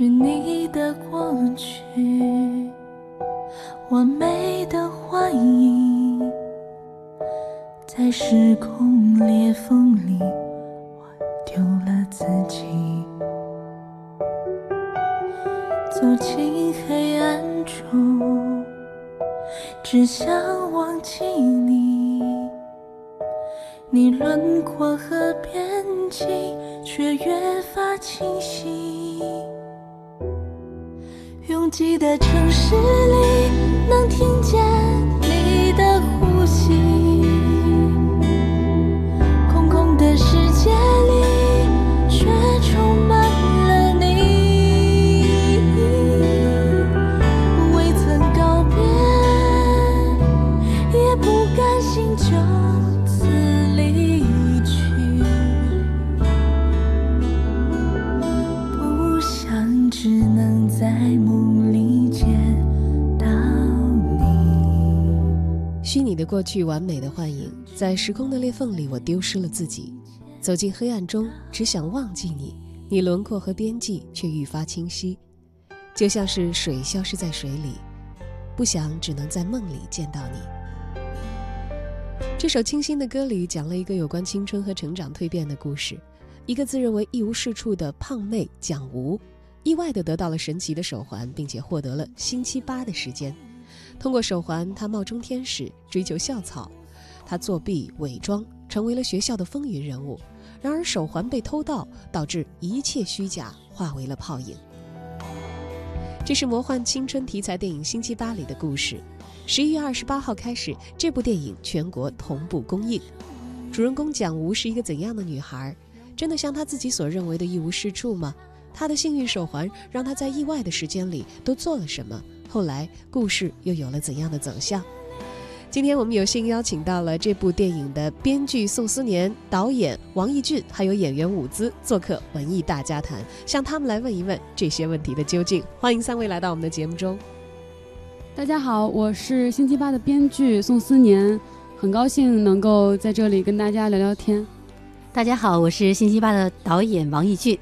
是你的过去，完美的幻影，在时空裂缝里，我丢了自己。走进黑暗中，只想忘记你，你轮廓和边际却越发清晰。拥挤的城市里，能听见你的呼吸；过去，完美的幻影，在时空的裂缝里，我丢失了自己，走进黑暗中，只想忘记你，你轮廓和边际却愈发清晰，就像是水消失在水里，不想只能在梦里见到你。这首清新的歌里讲了一个有关青春和成长蜕变的故事。一个自认为一无是处的胖妹蒋吴，意外的得到了神奇的手环，并且获得了星期八的时间。通过手环，她冒充天使，追求校草。她作弊、伪装，成为了学校的风云人物。然而，手环被偷盗，导致一切虚假化为了泡影。这是魔幻青春题材电影《星期八》里的故事。十一月二十八号开始，这部电影全国同步公映。主人公蒋吴是一个怎样的女孩？真的像她自己所认为的一无是处吗？她的幸运手环让她在意外的时间里都做了什么？后来故事又有了怎样的走向？今天我们有幸邀请到了这部电影的编剧宋思年、导演王义俊，还有演员伍兹做客文艺大家谈，向他们来问一问这些问题的究竟。欢迎三位来到我们的节目中。大家好，我是星期八的编剧宋思年，很高兴能够在这里跟大家聊聊天。大家好，我是星期八的导演王义俊。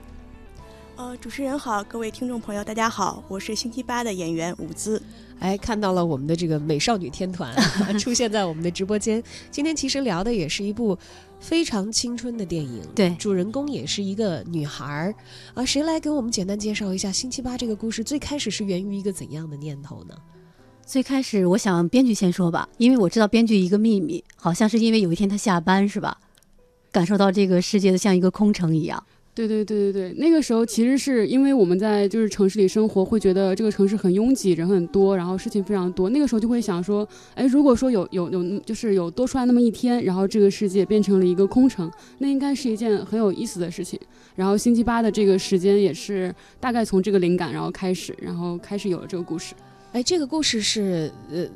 呃，主持人好，各位听众朋友，大家好，我是星期八的演员伍兹。哎，看到了我们的这个美少女天团 出现在我们的直播间。今天其实聊的也是一部非常青春的电影，对，主人公也是一个女孩儿啊。谁来给我们简单介绍一下星期八这个故事？最开始是源于一个怎样的念头呢？最开始我想编剧先说吧，因为我知道编剧一个秘密，好像是因为有一天他下班是吧，感受到这个世界的像一个空城一样。对对对对对，那个时候其实是因为我们在就是城市里生活，会觉得这个城市很拥挤，人很多，然后事情非常多。那个时候就会想说，哎，如果说有有有就是有多出来那么一天，然后这个世界变成了一个空城，那应该是一件很有意思的事情。然后星期八的这个时间也是大概从这个灵感然后开始，然后开始有了这个故事。哎，这个故事是呃。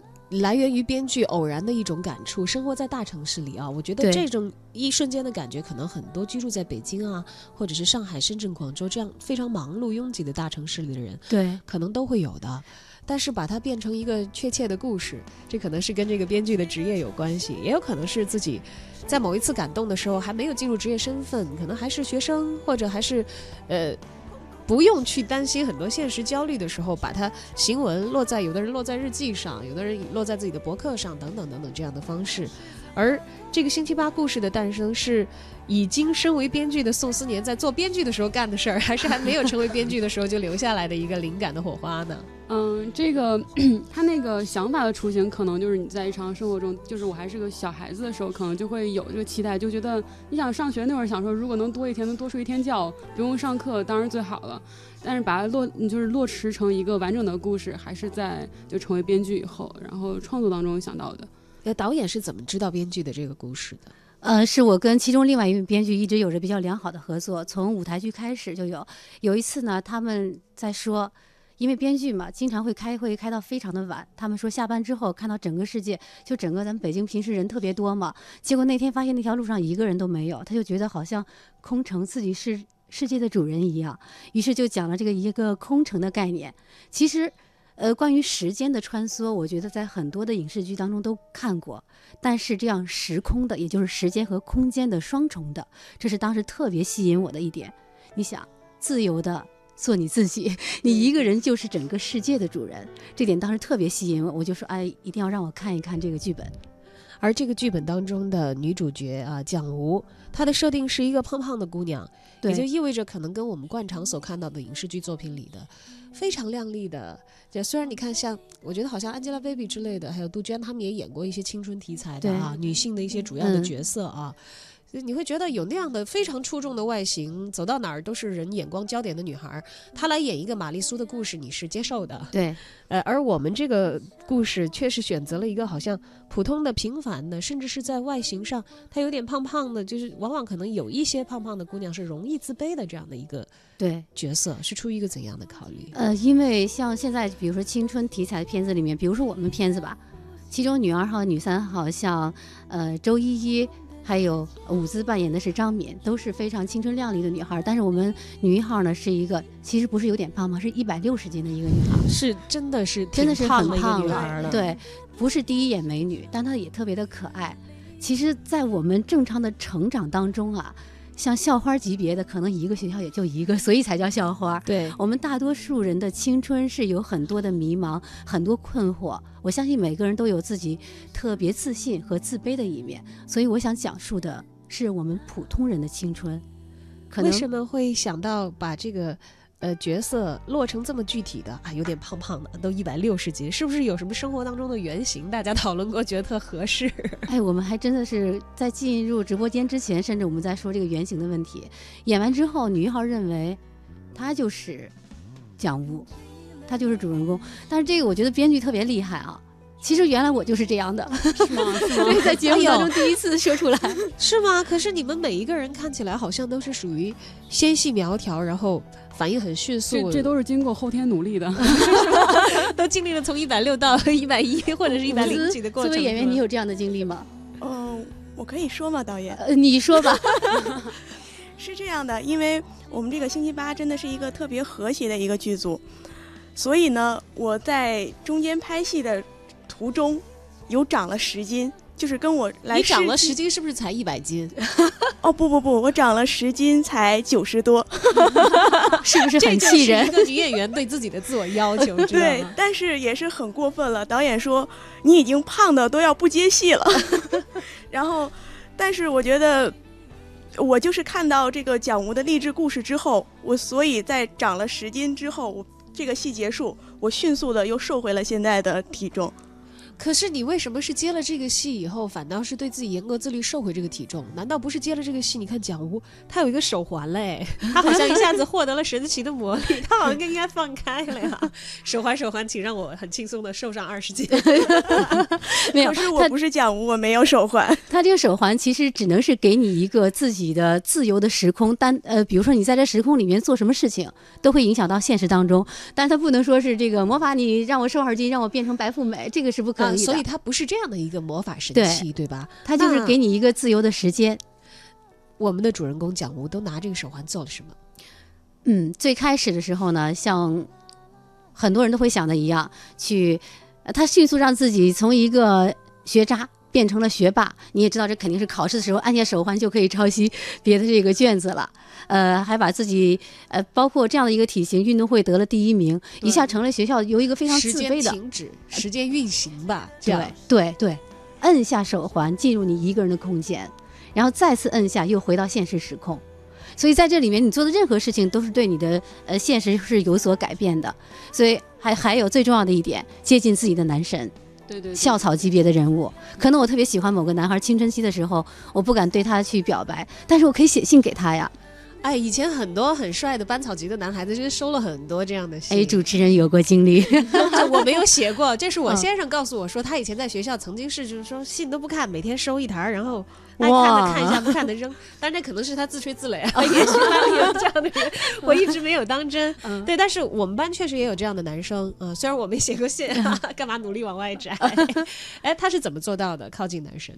来源于编剧偶然的一种感触，生活在大城市里啊，我觉得这种一瞬间的感觉，可能很多居住在北京啊，或者是上海、深圳、广州这样非常忙碌、拥挤的大城市里的人，对，可能都会有的。但是把它变成一个确切的故事，这可能是跟这个编剧的职业有关系，也有可能是自己在某一次感动的时候还没有进入职业身份，可能还是学生，或者还是呃。不用去担心很多现实焦虑的时候，把它行文落在有的人落在日记上，有的人落在自己的博客上，等等等等这样的方式。而这个星期八故事的诞生，是已经身为编剧的宋思年在做编剧的时候干的事儿，还是还没有成为编剧的时候就留下来的一个灵感的火花呢？嗯，这个他那个想法的雏形，可能就是你在日常生活中，就是我还是个小孩子的时候，可能就会有这个期待，就觉得你想上学那会儿，想说如果能多一天，能多睡一天觉，不用上课，当然最好了。但是把它落，就是落实成一个完整的故事，还是在就成为编剧以后，然后创作当中想到的。那导演是怎么知道编剧的这个故事的？呃，是我跟其中另外一位编剧一直有着比较良好的合作，从舞台剧开始就有。有一次呢，他们在说，因为编剧嘛，经常会开会开到非常的晚。他们说下班之后看到整个世界，就整个咱们北京平时人特别多嘛，结果那天发现那条路上一个人都没有，他就觉得好像空城，自己是世界的主人一样。于是就讲了这个一个空城的概念。其实。呃，关于时间的穿梭，我觉得在很多的影视剧当中都看过，但是这样时空的，也就是时间和空间的双重的，这是当时特别吸引我的一点。你想，自由的做你自己，你一个人就是整个世界的主人。这点当时特别吸引我，我就说，哎，一定要让我看一看这个剧本。而这个剧本当中的女主角啊，蒋吴，她的设定是一个胖胖的姑娘，也就，意味着可能跟我们惯常所看到的影视剧作品里的非常靓丽的，就虽然你看像我觉得好像 Angelababy 之类的，还有杜鹃，她们也演过一些青春题材的啊，女性的一些主要的嗯角色啊。就你会觉得有那样的非常出众的外形，走到哪儿都是人眼光焦点的女孩儿，她来演一个玛丽苏的故事，你是接受的。对，呃，而我们这个故事却是选择了一个好像普通的、平凡的，甚至是在外形上她有点胖胖的，就是往往可能有一些胖胖的姑娘是容易自卑的这样的一个对，角色，是出于一个怎样的考虑？呃，因为像现在，比如说青春题材的片子里面，比如说我们片子吧，其中女二号、女三号，像呃周依依，还有舞姿扮演的是张敏，都是非常青春靓丽的女孩儿。但是我们女一号呢，是一个其实不是有点胖胖，是一百六十斤的一个女孩儿，是真的是真的是很胖女孩儿了。，对，不是第一眼美女，但她也特别的可爱。其实，在我们正常的成长当中啊，像校花级别的，可能一个学校也就一个，所以才叫校花。对，我们大多数人的青春是有很多的迷茫，很多困惑。我相信每个人都有自己特别自信和自卑的一面，所以我想讲述的是我们普通人的青春。可能为什么会想到把这个呃角色落成这么具体的啊？有点胖胖的，都一百六十斤，是不是有什么生活当中的原型？大家讨论过，觉得特合适。哎，我们还真的是在进入直播间之前，甚至我们在说这个原型的问题。演完之后，女一号认为她就是蒋吴，她就是主人公。但是这个我觉得编剧特别厉害啊。其实原来我就是这样的，是吗？是吗？在节目当中第一次说出来。是吗？可是你们每一个人看起来好像都是属于纤细苗条，然后反应很迅速，这这都是经过后天努力的。都经历了从一百六到一百一或者是一百零几的过程。作为演员，你有有这样的经历吗？嗯，我可以说吗，导演？呃，你说吧。是这样的，因为我们这个星期八真的是一个特别和谐的一个剧组，所以呢，我在中间拍戏的途中有长了十斤，就是跟我来你长了十斤，是不是才一百斤？哦不不不，我长了十斤才九十多 是不是很气人就是一？个女演员对自己的自我要求，知道对，？但是也是很过分了。导演说你已经胖的都要不接戏了，然后，但是我觉得。我就是看到这个蒋吴的励志故事之后，我所以在长了十斤之后，我这个戏结束，我迅速的又瘦回了现在的体重。可是你为什么是接了这个戏以后，反倒是对自己严格自律，瘦回这个体重？难道不是接了这个戏？你看蒋吴，他有一个手环嘞，他 好像一下子获得了神奇的魔力，他好像更应该放开了呀！手环手环，请让我很轻松的瘦上二十斤。没有可，是我不是蒋吴，我没有手环。他这个手环其实只能是给你一个自己的自由的时空，单呃，比如说你在这时空里面做什么事情，都会影响到现实当中，但是他不能说是这个魔法你让我瘦二斤，让我变成白富美，这个是不可以的。啊所以它不是这样的一个魔法神器，对吧？它就是给你一个自由的时间。我们的主人公蒋吴都拿这个手环做了什么？嗯，最开始的时候呢，像很多人都会想的一样，去，呃他迅速让自己从一个学渣变成了学霸。你也知道，这肯定是考试的时候按下手环就可以抄袭别的这个卷子了。呃，还把自己呃，包括这样的一个体型，运动会得了第一名，一下成了学校由一个非常自卑的，停止，时间运行吧，这样对对对，摁下手环进入你一个人的空间，然后再次摁下又回到现实时空。所以在这里面，你做的任何事情都是对你的呃现实是有所改变的。所以还还有最重要的一点，接近自己的男神，对对对校草级别的人物。可能我特别喜欢某个男孩，青春期的时候，我不敢对他去表白，但是我可以写信给他呀。哎，以前很多很帅的班草级的男孩子，就是收了很多这样的信。哎，主持人有过经历，我没有写过，这是我嗯先生告诉我说，他以前在学校曾经是就是说信都不看，每天收一沓，然后爱看的看一下，不看的扔。但那可能是他自吹自擂啊，也许班里有这样的人，我一直没有当真。嗯对，但是我们班确实也有这样的男生，嗯、虽然我没写过信，干嘛努力往外 摘？哎，他是怎么做到的？靠近男神？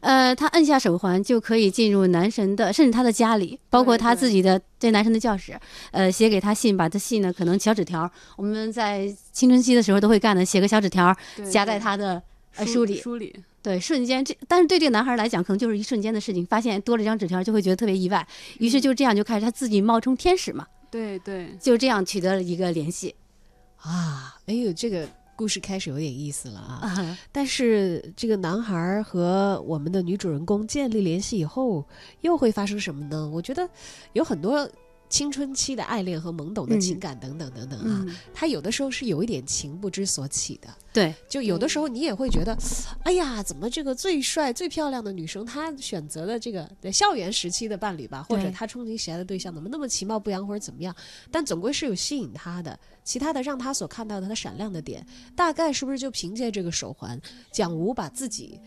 呃，他摁下手环就可以进入男神的，甚至他的家里，包括他自己的对男神的教室，呃，写给他信，把他信呢，可能小纸条，我们在青春期的时候都会干的，写个小纸条夹在他的呃梳理梳理，对，瞬间这，但是对这个男孩来讲，可能就是一瞬间的事情，发现多了一张纸条就会觉得特别意外，于是就这样就开始他自己冒充天使嘛，对对，就这样取得了一个联系啊，哎呦，这个故事开始有点意思了啊！啊。但是这个男孩儿和我们的女主人公建立联系以后，又会发生什么呢？我觉得有很多青春期的爱恋和懵懂的情感等等等等啊，嗯，他有的时候是有一点情不知所起的。对，就有的时候你也会觉得，哎呀，怎么这个最帅、最漂亮的女生，她选择了这个在校园时期的伴侣吧，或者她憧憬喜爱的对象，怎么那么其貌不扬或者怎么样？但总归是有吸引她的，其他的让她所看到的她闪亮的点，大概是不是就凭借这个手环，蒋吴把自己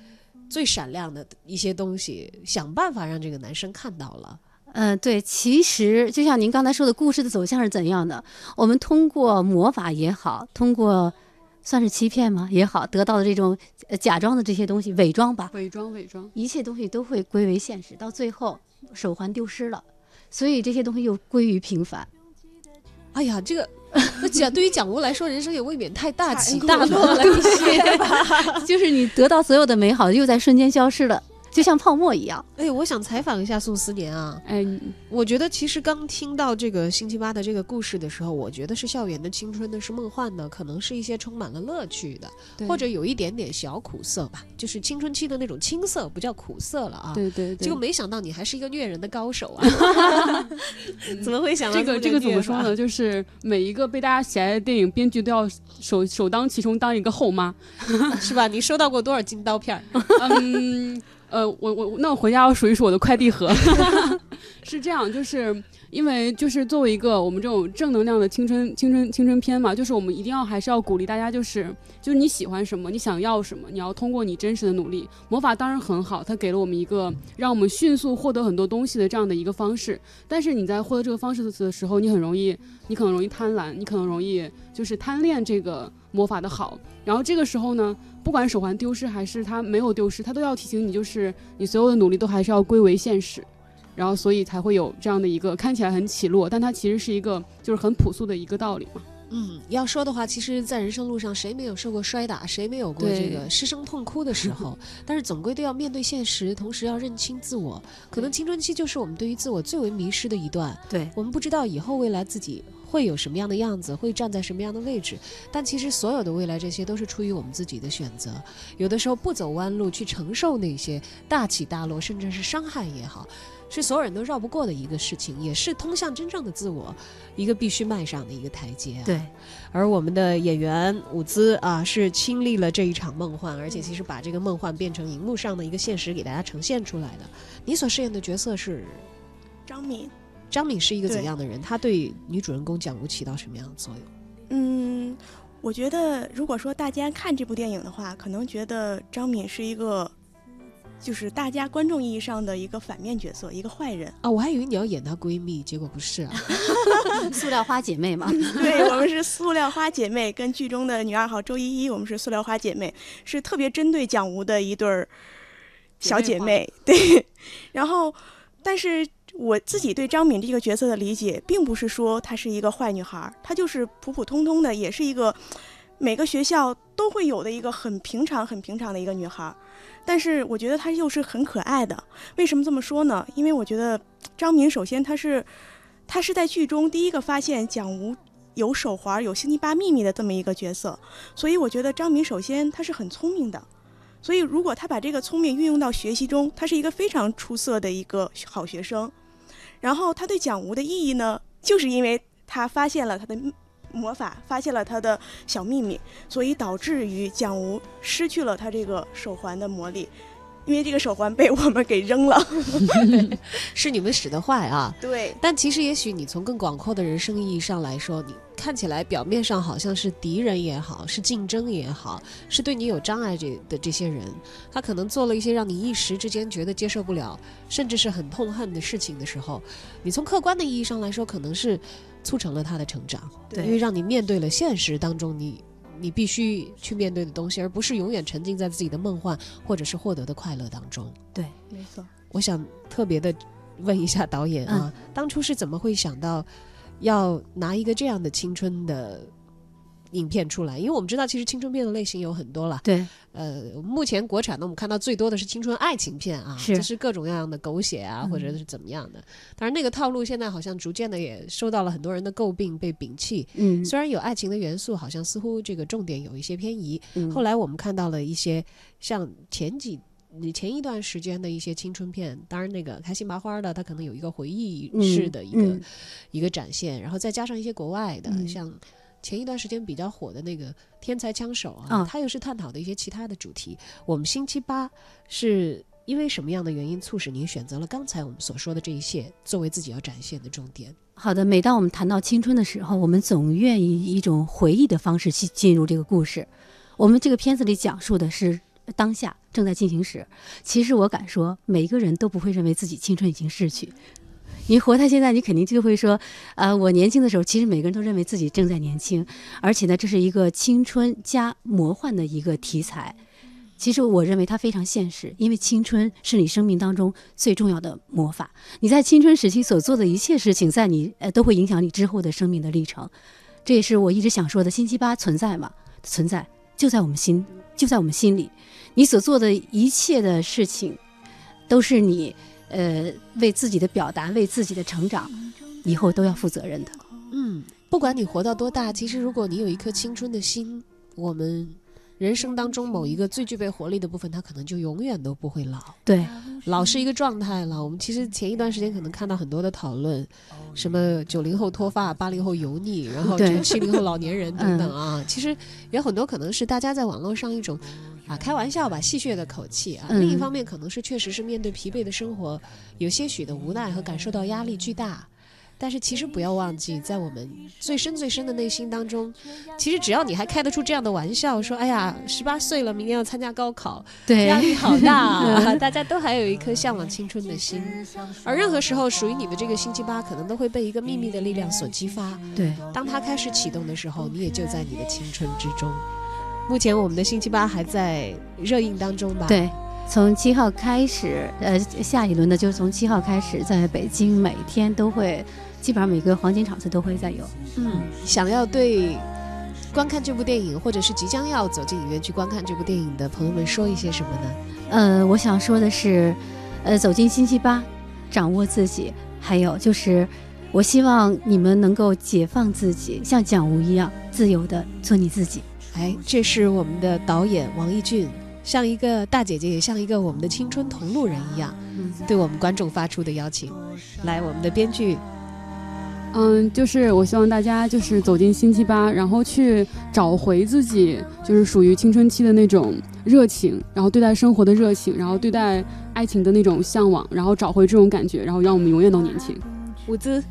最闪亮的一些东西，想办法让这个男生看到了。嗯，对，其实就像您刚才说的，故事的走向是怎样的？我们通过魔法也好，通过算是欺骗吗也好，得到的这种呃假装的这些东西，伪装吧，伪装伪装，一切东西都会归为现实，到最后手环丢失了，所以这些东西又归于平凡。哎呀，这个那讲对于蒋吴来说，人生也未免太大起大落了一些吧。就是你得到所有的美好，又在瞬间消失了，就像泡沫一样。哎，我想采访一下宋思年啊，哎，我觉得其实刚听到这个星期八的这个故事的时候，我觉得是校园的青春的，是梦幻的，可能是一些充满了乐趣的，或者有一点点小苦涩吧，就是青春期的那种青涩，不叫苦涩了啊。对对对结果，没想到你还是一个虐人的高手啊！怎么会想到这个这个怎么？说呢？就是每一个被大家喜爱的电影编剧都要首首当其冲当一个后妈。是吧？你收到过多少金刀片儿？嗯，呃，我我那我回家我数一数我的快递盒。是这样，就是因为就是作为一个我们这种正能量的青春青春青春片嘛，就是我们一定要还是要鼓励大家，就是就是你喜欢什么，你想要什么，你要通过你真实的努力。魔法当然很好，它给了我们一个让我们迅速获得很多东西的这样的一个方式。但是你在获得这个方式的时候，你很容易，你可能容易贪婪，你可能容易就是贪恋这个魔法的好。然后这个时候呢，不管手环丢失还是它没有丢失，它都要提醒你，就是你所有的努力都还是要归为现实。然后，所以才会有这样的一个看起来很起落，但它其实是一个就是很朴素的一个道理嘛。嗯，要说的话，其实，在人生路上，谁没有受过摔打，谁没有过这个失声痛哭的时候？但是总归都要面对现实，同时要认清自我。可能青春期就是我们对于自我最为迷失的一段。对，我们不知道以后未来自己会有什么样的样子，会站在什么样的位置。但其实所有的未来，这些都是出于我们自己的选择。有的时候不走弯路，去承受那些大起大落，甚至是伤害也好，是所有人都绕不过的一个事情，也是通向真正的自我一个必须迈上的一个台阶、啊。对，而我们的演员伍兹啊，是亲历了这一场梦幻，而且其实把这个梦幻变成荧幕上的一个现实给大家呈现出来的。你所饰演的角色是张敏，张敏，是一个怎样的人？她对女主人公蒋吴起到什么样的作用？嗯，我觉得如果说大家看这部电影的话，可能觉得张敏是一个，就是大家观众意义上的一个反面角色，一个坏人。啊，我还以为你要演她闺蜜，结果不是啊。塑料花姐妹嘛。对我们是塑料花姐妹，跟剧中的女二号周依依，我们是塑料花姐妹，是特别针对蒋吴的一对儿小姐妹。对，然后，但是我自己对张敏这个角色的理解，并不是说她是一个坏女孩儿，她就是普普通通的，也是一个每个学校都会有的一个很平常、很平常的一个女孩儿。但是我觉得他又是很可爱的。为什么这么说呢？因为我觉得张明首先他是，他是在剧中第一个发现蒋吴有手环、有星期八秘密的这么一个角色，所以我觉得张明首先他是很聪明的。所以如果他把这个聪明运用到学习中，他是一个非常出色的一个好学生。然后他对蒋吴的意义呢，就是因为他发现了他的魔法，发现了他的小秘密，所以导致于蒋吴失去了他这个手环的魔力，因为这个手环被我们给扔了。是你们使的坏啊。对，但其实，也许你从更广阔的人生意义上来说，你看起来表面上好像是敌人也好，是竞争也好，是对你有障碍这的这些人，他可能做了一些让你一时之间觉得接受不了，甚至是很痛恨的事情的时候，你从客观的意义上来说，可能是促成了他的成长，对因为让你面对了现实当中你。你必须去面对的东西，而不是永远沉浸在自己的梦幻或者是获得的快乐当中。对，没错。我想特别的问一下导演啊，当初是怎么会想到要拿一个这样的青春的影片出来，因为我们知道其实青春片的类型有很多了。对，呃，目前国产的我们看到最多的是青春爱情片啊，是就是各种各样的狗血啊，嗯或者是怎么样的。当然，那个套路现在好像逐渐的也受到了很多人的诟病，被摒弃。嗯，虽然有爱情的元素，好像似乎这个重点有一些偏移。嗯后来我们看到了一些像前几。你前一段时间的一些青春片，当然那个开心麻花的，它可能有一个回忆式的一个、嗯一个展现，然后再加上一些国外的，嗯像前一段时间比较火的那个《天才枪手》啊，啊它又是探讨的一些其他的主题。我们星期八是因为什么样的原因促使您选择了刚才我们所说的这一切作为自己要展现的重点？好的，每当我们谈到青春的时候，我们总愿意以一种回忆的方式去进入这个故事。我们这个片子里讲述的是当下正在进行时。其实我敢说，每一个人都不会认为自己青春已经逝去。你活到现在，你肯定就会说，呃，我年轻的时候，其实每个人都认为自己正在年轻，而且呢，这是一个青春加魔幻的一个题材。其实我认为它非常现实，因为青春是你生命当中最重要的魔法。你在青春时期所做的一切事情，在你呃都会影响你之后的生命的历程。这也是我一直想说的，星期八存在嘛，存在就在我们心，就在我们心里。你所做的一切的事情，都是你呃为自己的表达、为自己的成长，以后都要负责任的。嗯，不管你活到多大，其实如果你有一颗青春的心，我们人生当中某一个最具备活力的部分，它可能就永远都不会老。对，老是一个状态了。我们其实前一段时间可能看到很多的讨论，什么九零后脱发，八零后油腻，然后这个七零后老年人 等等啊。其实有很多可能是大家在网络上一种啊开玩笑吧，戏谑的口气啊。嗯另一方面，可能是确实是面对疲惫的生活，有些许的无奈和感受到压力巨大。但是其实不要忘记，在我们最深最深的内心当中，其实只要你还开得出这样的玩笑，说：“哎呀，十八岁了，明年要参加高考，对压力好大、啊，大家都还有一颗向往青春的心，而任何时候属于你的这个星期八，可能都会被一个秘密的力量所激发。对，当它开始启动的时候，你也就在你的青春之中。目前我们的星期八还在热映当中吧？，对，从七号开始，呃，下一轮呢就是从七号开始，在北京每天都会，基本上每个黄金场次都会在有。嗯，想要对观看这部电影，或者是即将要走进影院去观看这部电影的朋友们说一些什么呢？呃，我想说的是，呃，走进星期八，掌握自己，还有就是，我希望你们能够解放自己，像蒋吴一样自由的做你自己。哎，这是我们的导演王一俊，像一个大姐姐，也像一个我们的青春同路人一样，嗯，对我们观众发出的邀请。来，我们的编剧，嗯，就是我希望大家就是走进星期八，然后去找回自己就是属于青春期的那种热情，然后对待生活的热情，然后对待爱情的那种向往，然后找回这种感觉，然后让我们永远都年轻。伍兹，嗯，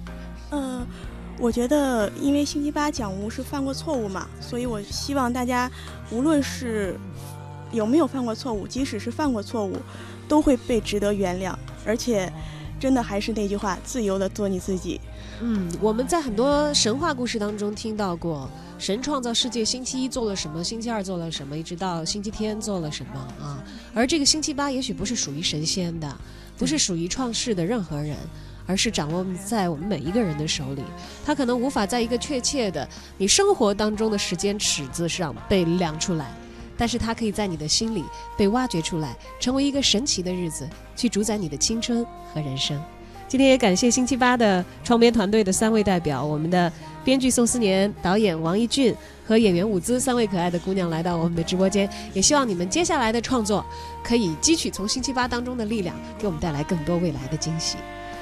我觉得因为星期八讲无是犯过错误嘛，所以我希望大家无论是有没有犯过错误，即使是犯过错误，都会被值得原谅，而且真的还是那句话，自由的做你自己。嗯，我们在很多神话故事当中听到过，神创造世界，星期一做了什么，星期二做了什么，一直到星期天做了什么啊。而这个星期八也许不是属于神仙的，不是属于创世的任何人。而是掌握在我们每一个人的手里，它可能无法在一个确切的你生活当中的时间尺子上被量出来，但是它可以在你的心里被挖掘出来，成为一个神奇的日子，去主宰你的青春和人生。今天也感谢星期八的创编团队的三位代表，我们的编剧宋思年、导演王一俊和演员伍兹三位可爱的姑娘来到我们的直播间，也希望你们接下来的创作可以汲取从星期八当中的力量，给我们带来更多未来的惊喜。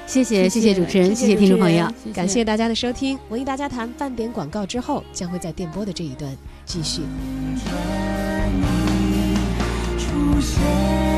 谢谢，谢谢主持人，谢谢听众朋友。感谢大家的收听。文艺大家谈半点广告之后，将会在电波的这一段继续。出现。